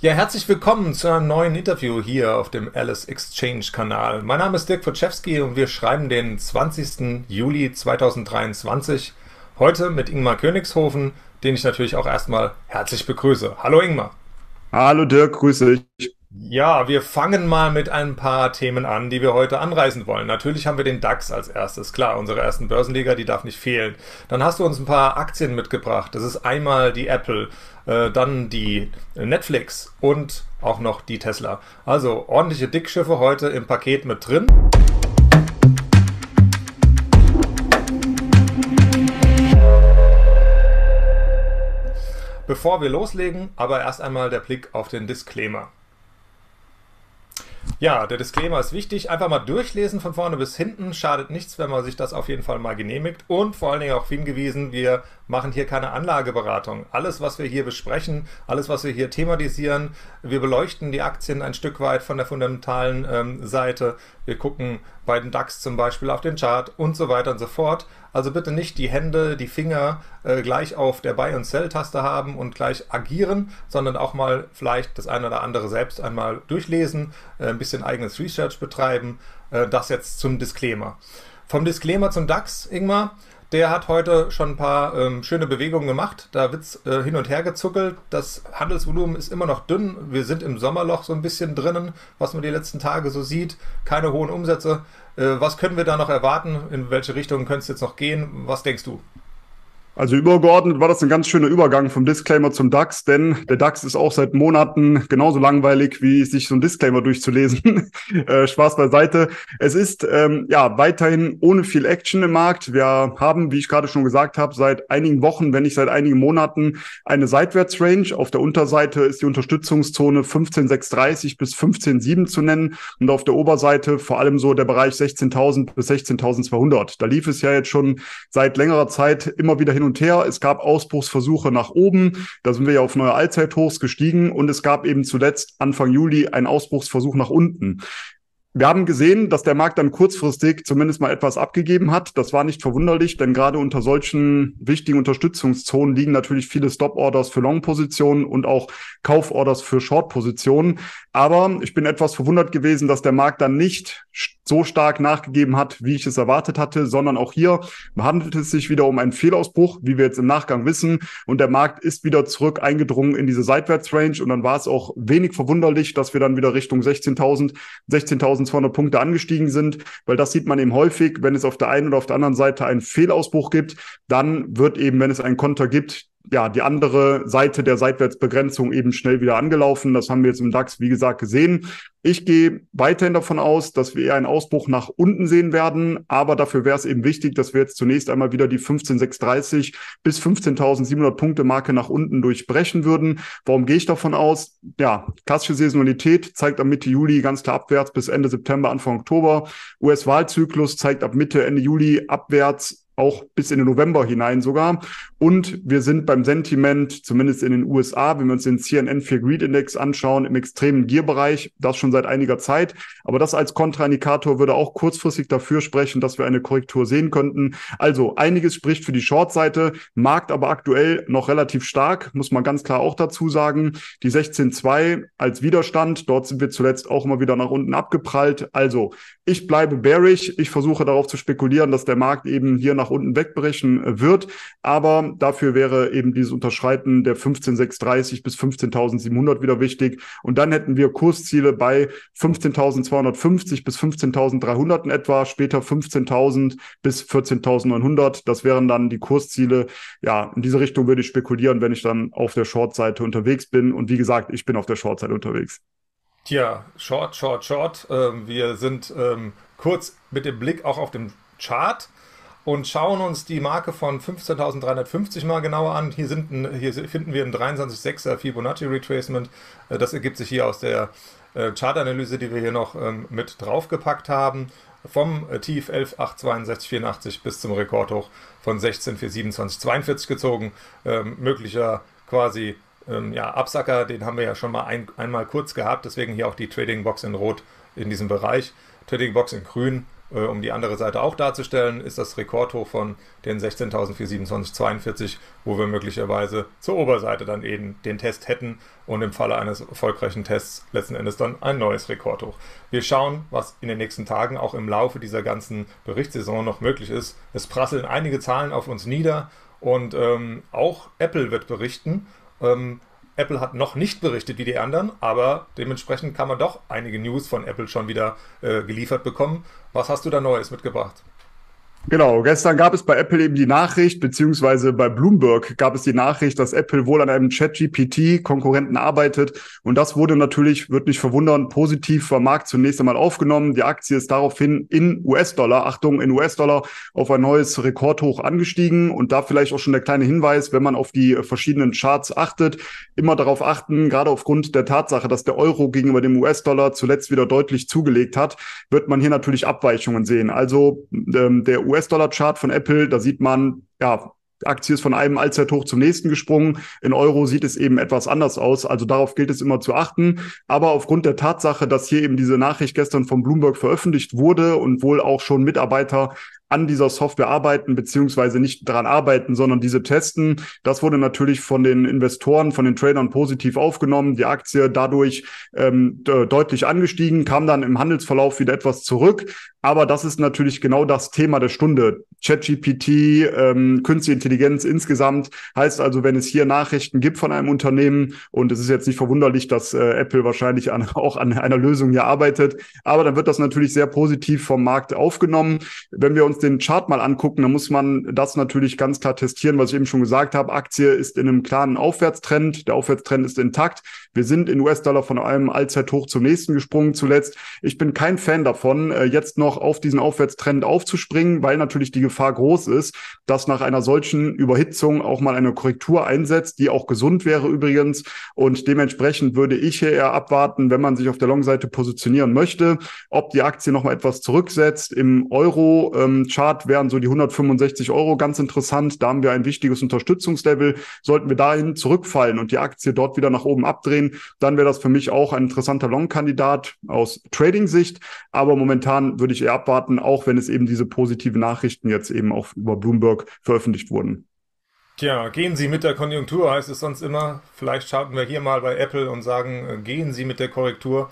Ja, herzlich willkommen zu einem neuen Interview hier auf dem Alice Exchange Kanal. Mein Name ist Dirk Wojciechowski und wir schreiben den 20. Juli 2023. Heute mit Ingmar Königshofen, den ich natürlich auch erstmal herzlich begrüße. Hallo Ingmar. Hallo Dirk, grüße dich. Ja, wir fangen mal mit ein paar Themen an, die wir heute anreißen wollen. Natürlich haben wir den DAX als erstes. Klar, unsere ersten Börsenliga, die darf nicht fehlen. Dann hast du uns ein paar Aktien mitgebracht. Das ist einmal die Apple, äh, dann die Netflix und auch noch die Tesla. Also ordentliche Dickschiffe heute im Paket mit drin. Bevor wir loslegen, aber erst einmal der Blick auf den Disclaimer. Ja, der Disclaimer ist wichtig. Einfach mal durchlesen von vorne bis hinten. Schadet nichts, wenn man sich das auf jeden Fall mal genehmigt. Und vor allen Dingen auch hingewiesen, wir machen hier keine Anlageberatung. Alles, was wir hier besprechen, alles, was wir hier thematisieren, wir beleuchten die Aktien ein Stück weit von der fundamentalen ähm, Seite. Wir gucken bei den DAX zum Beispiel auf den Chart und so weiter und so fort. Also bitte nicht die Hände, die Finger äh, gleich auf der Buy- und Sell-Taste haben und gleich agieren, sondern auch mal vielleicht das eine oder andere selbst einmal durchlesen, äh, ein bisschen eigenes Research betreiben. Äh, das jetzt zum Disclaimer. Vom Disclaimer zum DAX, Ingmar. Der hat heute schon ein paar ähm, schöne Bewegungen gemacht. Da wird es äh, hin und her gezuckelt. Das Handelsvolumen ist immer noch dünn. Wir sind im Sommerloch so ein bisschen drinnen, was man die letzten Tage so sieht. Keine hohen Umsätze. Äh, was können wir da noch erwarten? In welche Richtung könnte es jetzt noch gehen? Was denkst du? Also übergeordnet war das ein ganz schöner Übergang vom Disclaimer zum DAX, denn der DAX ist auch seit Monaten genauso langweilig, wie sich so ein Disclaimer durchzulesen. äh, Spaß beiseite. Es ist ähm, ja weiterhin ohne viel Action im Markt. Wir haben, wie ich gerade schon gesagt habe, seit einigen Wochen, wenn nicht seit einigen Monaten, eine Seitwärtsrange. Auf der Unterseite ist die Unterstützungszone 15,630 bis 15,7 zu nennen und auf der Oberseite vor allem so der Bereich 16.000 bis 16.200. Da lief es ja jetzt schon seit längerer Zeit immer wieder hin und her. Es gab Ausbruchsversuche nach oben. Da sind wir ja auf neue Allzeithochs gestiegen. Und es gab eben zuletzt Anfang Juli einen Ausbruchsversuch nach unten. Wir haben gesehen, dass der Markt dann kurzfristig zumindest mal etwas abgegeben hat. Das war nicht verwunderlich, denn gerade unter solchen wichtigen Unterstützungszonen liegen natürlich viele Stop-Orders für Long-Positionen und auch Kauforders für Short-Positionen. Aber ich bin etwas verwundert gewesen, dass der Markt dann nicht so stark nachgegeben hat, wie ich es erwartet hatte, sondern auch hier handelt es sich wieder um einen Fehlausbruch, wie wir jetzt im Nachgang wissen. Und der Markt ist wieder zurück eingedrungen in diese Seitwärtsrange. Und dann war es auch wenig verwunderlich, dass wir dann wieder Richtung 16.000, 16.200 Punkte angestiegen sind, weil das sieht man eben häufig, wenn es auf der einen oder auf der anderen Seite einen Fehlausbruch gibt, dann wird eben, wenn es einen Konter gibt, ja, die andere Seite der Seitwärtsbegrenzung eben schnell wieder angelaufen. Das haben wir jetzt im DAX, wie gesagt, gesehen. Ich gehe weiterhin davon aus, dass wir eher einen Ausbruch nach unten sehen werden. Aber dafür wäre es eben wichtig, dass wir jetzt zunächst einmal wieder die 15.630 bis 15.700 Punkte Marke nach unten durchbrechen würden. Warum gehe ich davon aus? Ja, klassische Saisonalität zeigt ab Mitte Juli ganz klar abwärts bis Ende September, Anfang Oktober. US-Wahlzyklus zeigt ab Mitte, Ende Juli abwärts auch bis in den November hinein sogar. Und wir sind beim Sentiment, zumindest in den USA, wenn wir uns den CNN Fear Greed Index anschauen, im extremen Gierbereich, das schon seit einiger Zeit. Aber das als Kontraindikator würde auch kurzfristig dafür sprechen, dass wir eine Korrektur sehen könnten. Also einiges spricht für die Short-Seite, Markt aber aktuell noch relativ stark, muss man ganz klar auch dazu sagen. Die 16.2 als Widerstand, dort sind wir zuletzt auch immer wieder nach unten abgeprallt. Also ich bleibe bearish. Ich versuche darauf zu spekulieren, dass der Markt eben hier nach unten wegbrechen äh, wird. Aber dafür wäre eben dieses Unterschreiten der 15.630 bis 15.700 wieder wichtig. Und dann hätten wir Kursziele bei 15.250 bis 15.300 in etwa, später 15.000 bis 14.900. Das wären dann die Kursziele. Ja, in diese Richtung würde ich spekulieren, wenn ich dann auf der Short-Seite unterwegs bin. Und wie gesagt, ich bin auf der Short-Seite unterwegs. Tja, short, short, short. Ähm, wir sind ähm, kurz mit dem Blick auch auf den Chart und schauen uns die Marke von 15.350 mal genauer an. Hier, sind ein, hier finden wir ein 23,6er Fibonacci Retracement. Äh, das ergibt sich hier aus der äh, Chartanalyse, die wir hier noch ähm, mit draufgepackt haben. Vom äh, Tief 11,862,84 bis zum Rekordhoch von 16,427,42 gezogen. Möglicher quasi ähm, ja, Absacker, den haben wir ja schon mal ein, einmal kurz gehabt, deswegen hier auch die Trading Box in Rot in diesem Bereich, Trading Box in Grün äh, um die andere Seite auch darzustellen, ist das Rekordhoch von den 16.427,42, wo wir möglicherweise zur Oberseite dann eben den Test hätten und im Falle eines erfolgreichen Tests letzten Endes dann ein neues Rekordhoch. Wir schauen, was in den nächsten Tagen auch im Laufe dieser ganzen Berichtssaison noch möglich ist. Es prasseln einige Zahlen auf uns nieder und ähm, auch Apple wird berichten. Ähm, Apple hat noch nicht berichtet wie die anderen, aber dementsprechend kann man doch einige News von Apple schon wieder äh, geliefert bekommen. Was hast du da Neues mitgebracht? Genau, gestern gab es bei Apple eben die Nachricht, beziehungsweise bei Bloomberg gab es die Nachricht, dass Apple wohl an einem ChatGPT-Konkurrenten arbeitet. Und das wurde natürlich, wird nicht verwundern, positiv vom Markt zunächst einmal aufgenommen. Die Aktie ist daraufhin in US-Dollar, Achtung, in US-Dollar auf ein neues Rekordhoch angestiegen. Und da vielleicht auch schon der kleine Hinweis, wenn man auf die verschiedenen Charts achtet, immer darauf achten, gerade aufgrund der Tatsache, dass der Euro gegenüber dem US-Dollar zuletzt wieder deutlich zugelegt hat, wird man hier natürlich Abweichungen sehen. Also ähm, der US-Dollar-Chart von Apple, da sieht man, ja, Aktie ist von einem Allzeithoch zum nächsten gesprungen. In Euro sieht es eben etwas anders aus. Also darauf gilt es immer zu achten. Aber aufgrund der Tatsache, dass hier eben diese Nachricht gestern von Bloomberg veröffentlicht wurde und wohl auch schon Mitarbeiter an dieser Software arbeiten, beziehungsweise nicht daran arbeiten, sondern diese testen. Das wurde natürlich von den Investoren, von den Tradern positiv aufgenommen. Die Aktie dadurch ähm, deutlich angestiegen, kam dann im Handelsverlauf wieder etwas zurück. Aber das ist natürlich genau das Thema der Stunde. ChatGPT, ähm, Künstliche Intelligenz insgesamt heißt also, wenn es hier Nachrichten gibt von einem Unternehmen und es ist jetzt nicht verwunderlich, dass äh, Apple wahrscheinlich an, auch an einer Lösung hier arbeitet, aber dann wird das natürlich sehr positiv vom Markt aufgenommen. Wenn wir uns den Chart mal angucken, dann muss man das natürlich ganz klar testieren, was ich eben schon gesagt habe. Aktie ist in einem klaren Aufwärtstrend. Der Aufwärtstrend ist intakt. Wir sind in US-Dollar von einem Allzeithoch zum nächsten gesprungen zuletzt. Ich bin kein Fan davon, äh, jetzt noch auf diesen Aufwärtstrend aufzuspringen, weil natürlich die Gefahr groß ist, dass nach einer solchen Überhitzung auch mal eine Korrektur einsetzt, die auch gesund wäre übrigens. Und dementsprechend würde ich hier eher abwarten, wenn man sich auf der Long-Seite positionieren möchte, ob die Aktie noch mal etwas zurücksetzt. Im Euro-Chart wären so die 165 Euro ganz interessant. Da haben wir ein wichtiges Unterstützungslevel. Sollten wir dahin zurückfallen und die Aktie dort wieder nach oben abdrehen, dann wäre das für mich auch ein interessanter Long-Kandidat aus Trading-Sicht. Aber momentan würde ich eher abwarten, auch wenn es eben diese positiven Nachrichten jetzt eben auch über Bloomberg veröffentlicht wurden. Tja, gehen Sie mit der Konjunktur, heißt es sonst immer. Vielleicht schalten wir hier mal bei Apple und sagen, äh, gehen Sie mit der Korrektur.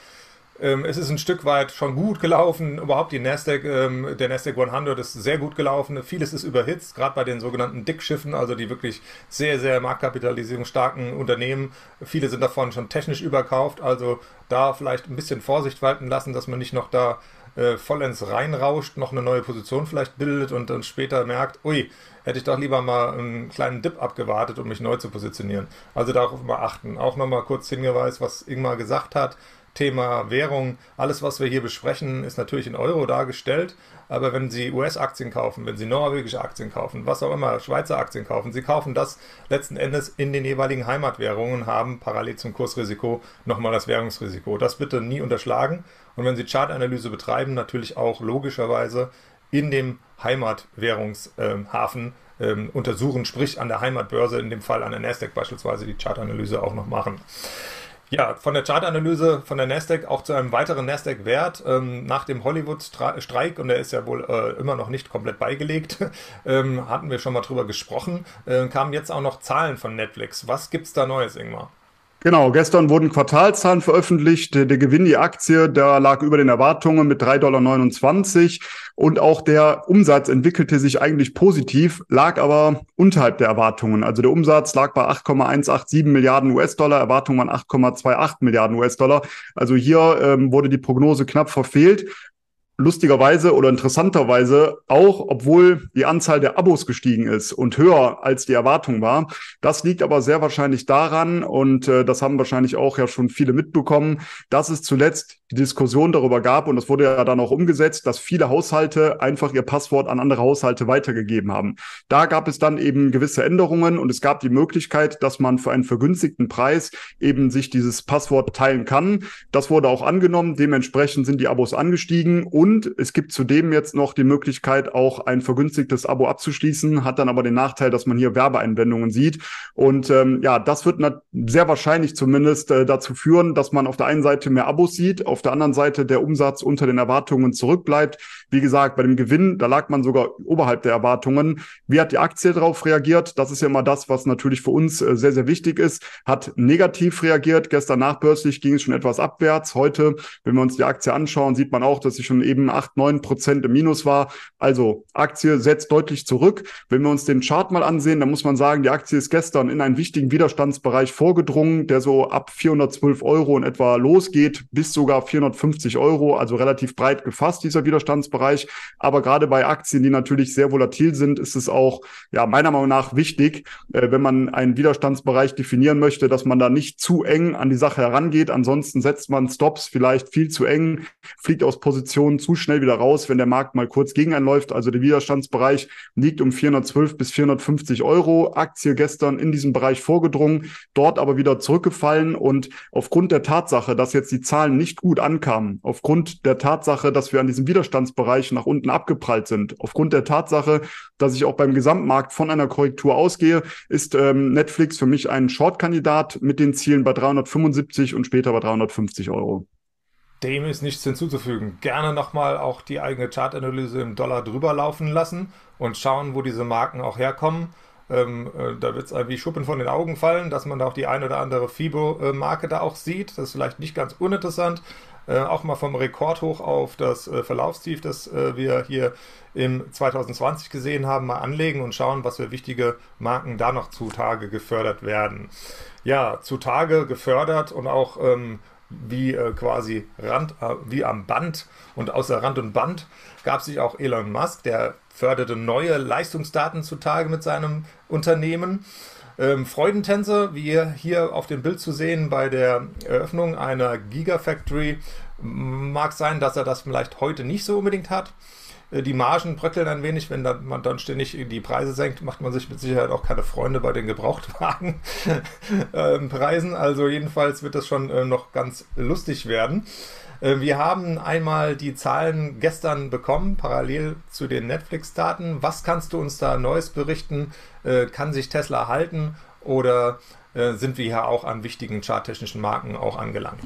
Ähm, es ist ein Stück weit schon gut gelaufen. Überhaupt die Nasdaq, ähm, der Nasdaq 100 ist sehr gut gelaufen. Vieles ist überhitzt, gerade bei den sogenannten Dickschiffen, also die wirklich sehr, sehr marktkapitalisierungsstarken Unternehmen. Viele sind davon schon technisch überkauft. Also da vielleicht ein bisschen Vorsicht walten lassen, dass man nicht noch da äh, vollends reinrauscht, noch eine neue Position vielleicht bildet und dann später merkt, ui, hätte ich doch lieber mal einen kleinen Dip abgewartet, um mich neu zu positionieren. Also darauf mal achten. Auch nochmal kurz Hinweis, was Ingmar gesagt hat. Thema Währung, alles, was wir hier besprechen, ist natürlich in Euro dargestellt. Aber wenn Sie US-Aktien kaufen, wenn Sie norwegische Aktien kaufen, was auch immer, Schweizer Aktien kaufen, Sie kaufen das letzten Endes in den jeweiligen Heimatwährungen, haben parallel zum Kursrisiko nochmal das Währungsrisiko. Das bitte nie unterschlagen. Und wenn Sie Chartanalyse betreiben, natürlich auch logischerweise in dem Heimatwährungshafen ähm, untersuchen, sprich an der Heimatbörse, in dem Fall an der Nasdaq beispielsweise, die Chartanalyse auch noch machen. Ja, von der Chartanalyse von der Nasdaq auch zu einem weiteren Nasdaq-Wert ähm, nach dem Hollywood-Streik, und der ist ja wohl äh, immer noch nicht komplett beigelegt, ähm, hatten wir schon mal drüber gesprochen, äh, kamen jetzt auch noch Zahlen von Netflix. Was gibt's da Neues, Ingmar? Genau, gestern wurden Quartalzahlen veröffentlicht. Der, Gewinn, die Aktie, der lag über den Erwartungen mit 3,29 Dollar. Und auch der Umsatz entwickelte sich eigentlich positiv, lag aber unterhalb der Erwartungen. Also der Umsatz lag bei 8,187 Milliarden US-Dollar, Erwartungen waren 8,28 Milliarden US-Dollar. Also hier ähm, wurde die Prognose knapp verfehlt lustigerweise oder interessanterweise auch, obwohl die Anzahl der Abos gestiegen ist und höher als die Erwartung war. Das liegt aber sehr wahrscheinlich daran, und äh, das haben wahrscheinlich auch ja schon viele mitbekommen, dass es zuletzt die Diskussion darüber gab, und das wurde ja dann auch umgesetzt, dass viele Haushalte einfach ihr Passwort an andere Haushalte weitergegeben haben. Da gab es dann eben gewisse Änderungen und es gab die Möglichkeit, dass man für einen vergünstigten Preis eben sich dieses Passwort teilen kann. Das wurde auch angenommen. Dementsprechend sind die Abos angestiegen Und es gibt zudem jetzt noch die Möglichkeit, auch ein vergünstigtes Abo abzuschließen, hat dann aber den Nachteil, dass man hier Werbeeinwendungen sieht. Und ähm, ja, das wird sehr wahrscheinlich zumindest äh, dazu führen, dass man auf der einen Seite mehr Abos sieht, auf der anderen Seite der Umsatz unter den Erwartungen zurückbleibt. Wie gesagt, bei dem Gewinn, da lag man sogar oberhalb der Erwartungen. Wie hat die Aktie darauf reagiert? Das ist ja immer das, was natürlich für uns äh, sehr, sehr wichtig ist. Hat negativ reagiert. Gestern nachbörslich ging es schon etwas abwärts. Heute, wenn wir uns die Aktie anschauen, sieht man auch, dass sie schon eben acht, neun Prozent im Minus war. Also Aktie setzt deutlich zurück. Wenn wir uns den Chart mal ansehen, dann muss man sagen, die Aktie ist gestern in einen wichtigen Widerstandsbereich vorgedrungen, der so ab 412 Euro in etwa losgeht, bis sogar 450 Euro, also relativ breit gefasst, dieser Widerstandsbereich. Bereich. Aber gerade bei Aktien, die natürlich sehr volatil sind, ist es auch ja meiner Meinung nach wichtig, äh, wenn man einen Widerstandsbereich definieren möchte, dass man da nicht zu eng an die Sache herangeht. Ansonsten setzt man Stops vielleicht viel zu eng, fliegt aus Positionen zu schnell wieder raus, wenn der Markt mal kurz gegen einen läuft. Also der Widerstandsbereich liegt um 412 bis 450 Euro. Aktie gestern in diesem Bereich vorgedrungen, dort aber wieder zurückgefallen und aufgrund der Tatsache, dass jetzt die Zahlen nicht gut ankamen, aufgrund der Tatsache, dass wir an diesem Widerstandsbereich Bereich nach unten abgeprallt sind. Aufgrund der Tatsache, dass ich auch beim Gesamtmarkt von einer Korrektur ausgehe, ist ähm, Netflix für mich ein Short-Kandidat mit den Zielen bei 375 und später bei 350 Euro. Dem ist nichts hinzuzufügen. Gerne nochmal auch die eigene Chartanalyse im Dollar drüber laufen lassen und schauen, wo diese Marken auch herkommen. Ähm, äh, da wird es wie Schuppen von den Augen fallen, dass man da auch die ein oder andere FIBO-Marke da auch sieht. Das ist vielleicht nicht ganz uninteressant. Äh, auch mal vom Rekordhoch auf das äh, Verlaufstief, das äh, wir hier im 2020 gesehen haben, mal anlegen und schauen, was für wichtige Marken da noch zutage gefördert werden. Ja, zutage gefördert und auch ähm, wie äh, quasi Rand, äh, wie am Band und außer Rand und Band gab sich auch Elon Musk, der förderte neue Leistungsdaten zutage mit seinem Unternehmen. Ähm, Freudentänze, wie hier auf dem Bild zu sehen bei der Eröffnung einer Gigafactory, mag sein, dass er das vielleicht heute nicht so unbedingt hat. Äh, die Margen bröckeln ein wenig, wenn dann, man dann ständig die Preise senkt, macht man sich mit Sicherheit auch keine Freunde bei den Gebrauchtwagenpreisen. Ähm, also jedenfalls wird das schon äh, noch ganz lustig werden. Äh, wir haben einmal die Zahlen gestern bekommen, parallel zu den Netflix-Daten. Was kannst du uns da Neues berichten? Kann sich Tesla halten oder sind wir hier auch an wichtigen charttechnischen Marken auch angelangt?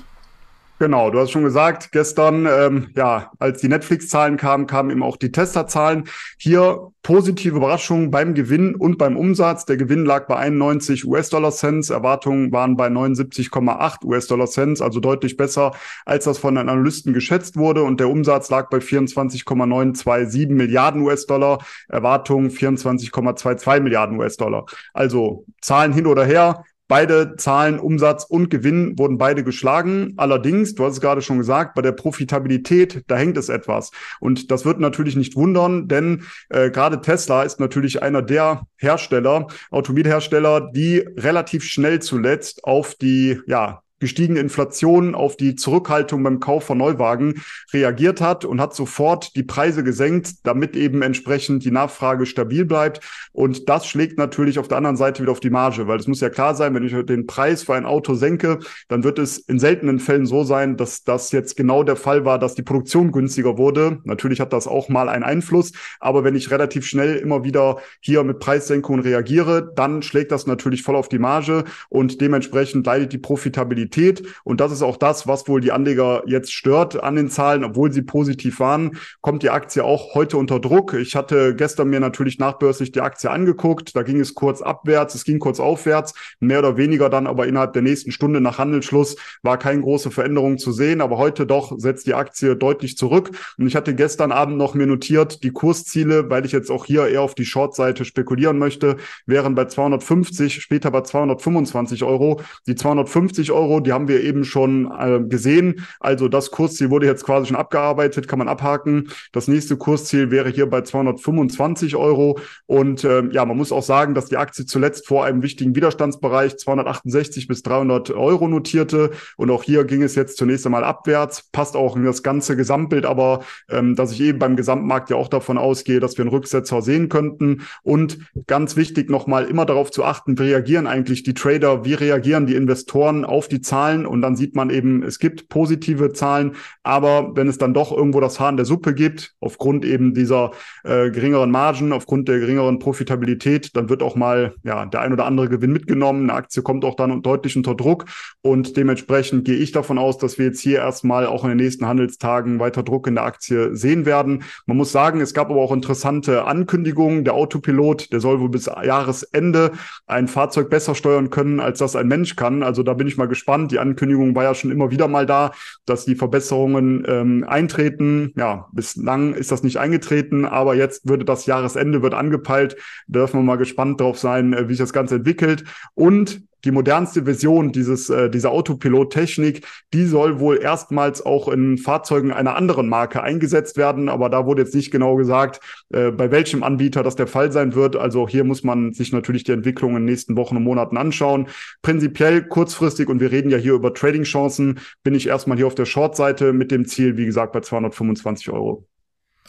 Genau, du hast schon gesagt, gestern, ähm, ja, als die Netflix-Zahlen kamen, kamen eben auch die Tesla-Zahlen. Hier positive Überraschungen beim Gewinn und beim Umsatz. Der Gewinn lag bei 91 US-Dollar-Cents, Erwartungen waren bei 79,8 US-Dollar-Cents, also deutlich besser, als das von den Analysten geschätzt wurde. Und der Umsatz lag bei 24,927 Milliarden US-Dollar, Erwartungen 24,22 Milliarden US-Dollar. Also Zahlen hin oder her, Beide Zahlen, Umsatz und Gewinn wurden beide geschlagen. Allerdings, du hast es gerade schon gesagt, bei der Profitabilität, da hängt es etwas. Und das wird natürlich nicht wundern, denn äh, gerade Tesla ist natürlich einer der Hersteller, Automobilhersteller, die relativ schnell zuletzt auf die, ja, gestiegene Inflation auf die Zurückhaltung beim Kauf von Neuwagen reagiert hat und hat sofort die Preise gesenkt, damit eben entsprechend die Nachfrage stabil bleibt. Und das schlägt natürlich auf der anderen Seite wieder auf die Marge, weil es muss ja klar sein, wenn ich den Preis für ein Auto senke, dann wird es in seltenen Fällen so sein, dass das jetzt genau der Fall war, dass die Produktion günstiger wurde. Natürlich hat das auch mal einen Einfluss, aber wenn ich relativ schnell immer wieder hier mit Preissenkungen reagiere, dann schlägt das natürlich voll auf die Marge und dementsprechend leidet die Profitabilität Volatilität. Und das ist auch das, was wohl die Anleger jetzt stört an den Zahlen, obwohl sie positiv waren, kommt die Aktie auch heute unter Druck. Ich hatte gestern mir natürlich nachbörslich die Aktie angeguckt. Da ging es kurz abwärts, es ging kurz aufwärts, mehr oder weniger dann aber innerhalb der nächsten Stunde nach Handelsschluss war keine große Veränderung zu sehen. Aber heute doch setzt die Aktie deutlich zurück. Und ich hatte gestern Abend noch mir notiert, die Kursziele, weil ich jetzt auch hier eher auf die Short-Seite spekulieren möchte, wären bei 250, später bei 225 Euro. Die 250 Euro die haben wir eben schon äh, gesehen. Also das Kursziel wurde jetzt quasi schon abgearbeitet, kann man abhaken. Das nächste Kursziel wäre hier bei 225 Euro. Und äh, ja, man muss auch sagen, dass die Aktie zuletzt vor einem wichtigen Widerstandsbereich 268 bis 300 Euro notierte. Und auch hier ging es jetzt zunächst einmal abwärts. Passt auch in das ganze Gesamtbild, aber ähm, dass ich eben beim Gesamtmarkt ja auch davon ausgehe, dass wir einen Rücksetzer sehen könnten. Und ganz wichtig nochmal immer darauf zu achten, wie reagieren eigentlich die Trader, wie reagieren die Investoren auf die Zahlen und dann sieht man eben, es gibt positive Zahlen, aber wenn es dann doch irgendwo das Haar in der Suppe gibt, aufgrund eben dieser äh, geringeren Margen, aufgrund der geringeren Profitabilität, dann wird auch mal ja, der ein oder andere Gewinn mitgenommen. Eine Aktie kommt auch dann deutlich unter Druck und dementsprechend gehe ich davon aus, dass wir jetzt hier erstmal auch in den nächsten Handelstagen weiter Druck in der Aktie sehen werden. Man muss sagen, es gab aber auch interessante Ankündigungen. Der Autopilot, der soll wohl bis Jahresende ein Fahrzeug besser steuern können, als das ein Mensch kann. Also da bin ich mal gespannt. Die Ankündigung war ja schon immer wieder mal da, dass die Verbesserungen ähm, eintreten. Ja, bislang ist das nicht eingetreten, aber jetzt würde das Jahresende wird angepeilt. Da dürfen wir mal gespannt drauf sein, äh, wie sich das Ganze entwickelt. Und die modernste Version dieses, äh, dieser Autopilot-Technik, die soll wohl erstmals auch in Fahrzeugen einer anderen Marke eingesetzt werden. Aber da wurde jetzt nicht genau gesagt, äh, bei welchem Anbieter das der Fall sein wird. Also hier muss man sich natürlich die Entwicklung in den nächsten Wochen und Monaten anschauen. Prinzipiell kurzfristig, und wir reden ja hier über Trading-Chancen, bin ich erstmal hier auf der Short-Seite mit dem Ziel, wie gesagt, bei 225 Euro.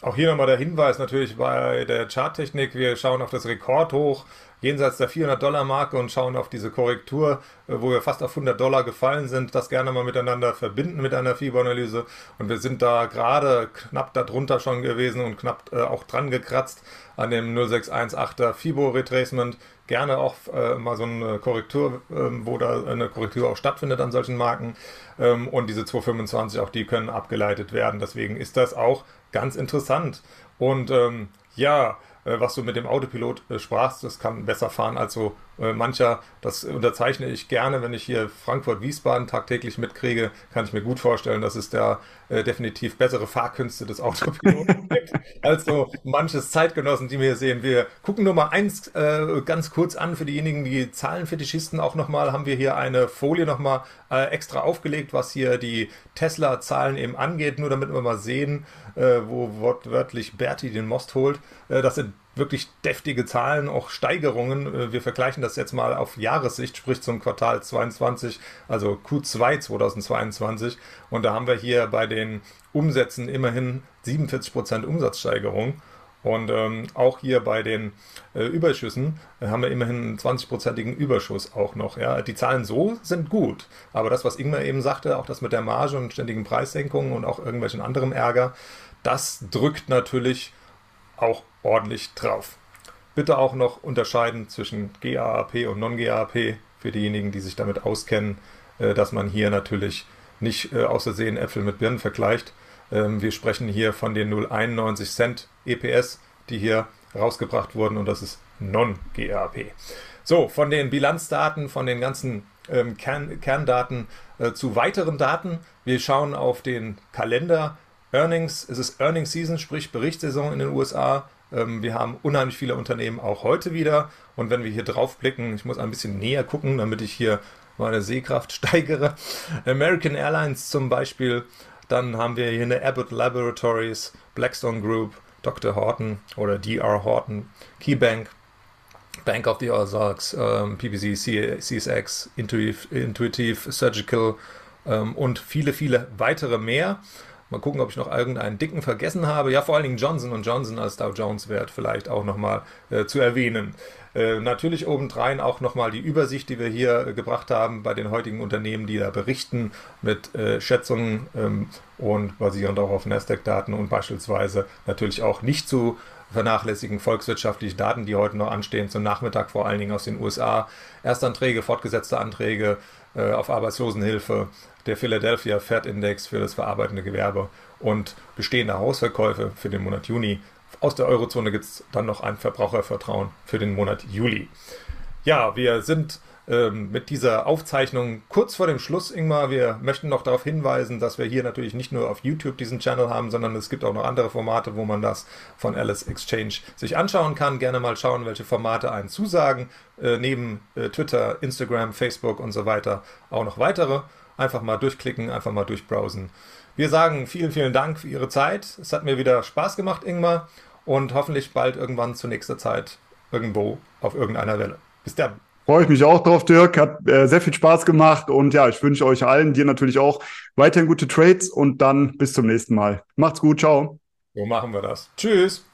Auch hier nochmal der Hinweis natürlich bei der Charttechnik. Wir schauen auf das Rekord hoch jenseits der 400-Dollar-Marke und schauen auf diese Korrektur, äh, wo wir fast auf 100 Dollar gefallen sind, das gerne mal miteinander verbinden mit einer FIBO-Analyse. Und wir sind da gerade knapp darunter schon gewesen und knapp äh, auch dran gekratzt an dem 0618er FIBO-Retracement. Gerne auch äh, mal so eine Korrektur, ähm, wo da eine Korrektur auch stattfindet an solchen Marken. Ähm, und diese 225, auch die können abgeleitet werden. Deswegen ist das auch ganz interessant. Und ähm, ja, äh, was du mit dem Autopilot äh, sprachst, das kann besser fahren als so äh, mancher. Das unterzeichne ich gerne, wenn ich hier Frankfurt-Wiesbaden tagtäglich mitkriege, kann ich mir gut vorstellen, dass es da äh, definitiv bessere Fahrkünste des Autopiloten gibt, als so manches Zeitgenossen, die wir hier sehen. Wir gucken nur mal eins äh, ganz kurz an für diejenigen, die Zahlenfetischisten auch nochmal, haben wir hier eine Folie nochmal äh, extra aufgelegt, was hier die Tesla-Zahlen eben angeht, nur damit wir mal sehen, äh, wo wortwörtlich Berti den Most holt. Äh, das sind wirklich deftige Zahlen, auch Steigerungen. Äh, wir vergleichen das jetzt mal auf Jahressicht, sprich zum Quartal 22, also Q2 2022. Und da haben wir hier bei den Umsätzen immerhin 47% Umsatzsteigerung. Und ähm, auch hier bei den äh, Überschüssen äh, haben wir immerhin einen 20-prozentigen Überschuss auch noch. Ja. Die Zahlen so sind gut. Aber das, was Ingmar eben sagte, auch das mit der Marge und ständigen Preissenkungen und auch irgendwelchen anderen Ärger, das drückt natürlich auch ordentlich drauf. Bitte auch noch unterscheiden zwischen GAAP und Non-GAAP für diejenigen, die sich damit auskennen, äh, dass man hier natürlich nicht äh, aus Versehen Äpfel mit Birnen vergleicht. Ähm, wir sprechen hier von den 0,91 Cent EPS, die hier rausgebracht wurden und das ist Non-GAAP. So, von den Bilanzdaten, von den ganzen ähm, Kern, Kerndaten äh, zu weiteren Daten. Wir schauen auf den Kalender. Earnings, es ist Earnings Season, sprich Berichtssaison in den USA. Ähm, wir haben unheimlich viele Unternehmen auch heute wieder. Und wenn wir hier drauf blicken, ich muss ein bisschen näher gucken, damit ich hier meine Sehkraft steigere. American Airlines zum Beispiel. Dann haben wir hier eine Abbott Laboratories, Blackstone Group, Dr. Horton oder DR Horton, KeyBank, Bank of the Ozarks, ähm, PPC, CSX, Intuitive, Intuitive Surgical ähm, und viele, viele weitere mehr. Mal gucken, ob ich noch irgendeinen dicken vergessen habe. Ja, vor allen Dingen Johnson Johnson als Dow Jones Wert vielleicht auch nochmal äh, zu erwähnen. Äh, natürlich obendrein auch nochmal die Übersicht, die wir hier äh, gebracht haben bei den heutigen Unternehmen, die da berichten mit äh, Schätzungen ähm, und basierend auch auf Nasdaq-Daten und beispielsweise natürlich auch nicht zu vernachlässigen volkswirtschaftliche Daten, die heute noch anstehen, zum Nachmittag vor allen Dingen aus den USA. Erstanträge, fortgesetzte Anträge äh, auf Arbeitslosenhilfe, der Philadelphia Fed Index für das verarbeitende Gewerbe und bestehende Hausverkäufe für den Monat Juni. Aus der Eurozone gibt es dann noch ein Verbrauchervertrauen für den Monat Juli. Ja, wir sind ähm, mit dieser Aufzeichnung kurz vor dem Schluss, Ingmar. Wir möchten noch darauf hinweisen, dass wir hier natürlich nicht nur auf YouTube diesen Channel haben, sondern es gibt auch noch andere Formate, wo man das von Alice Exchange sich anschauen kann. Gerne mal schauen, welche Formate einen zusagen. Äh, neben äh, Twitter, Instagram, Facebook und so weiter auch noch weitere. Einfach mal durchklicken, einfach mal durchbrowsen. Wir sagen vielen, vielen Dank für Ihre Zeit. Es hat mir wieder Spaß gemacht, Ingmar. Und hoffentlich bald irgendwann zu nächster Zeit irgendwo auf irgendeiner Welle. Bis dann. Freue ich mich auch drauf, Dirk. Hat äh, sehr viel Spaß gemacht. Und ja, ich wünsche euch allen, dir natürlich auch, weiterhin gute Trades und dann bis zum nächsten Mal. Macht's gut. Ciao. So machen wir das. Tschüss.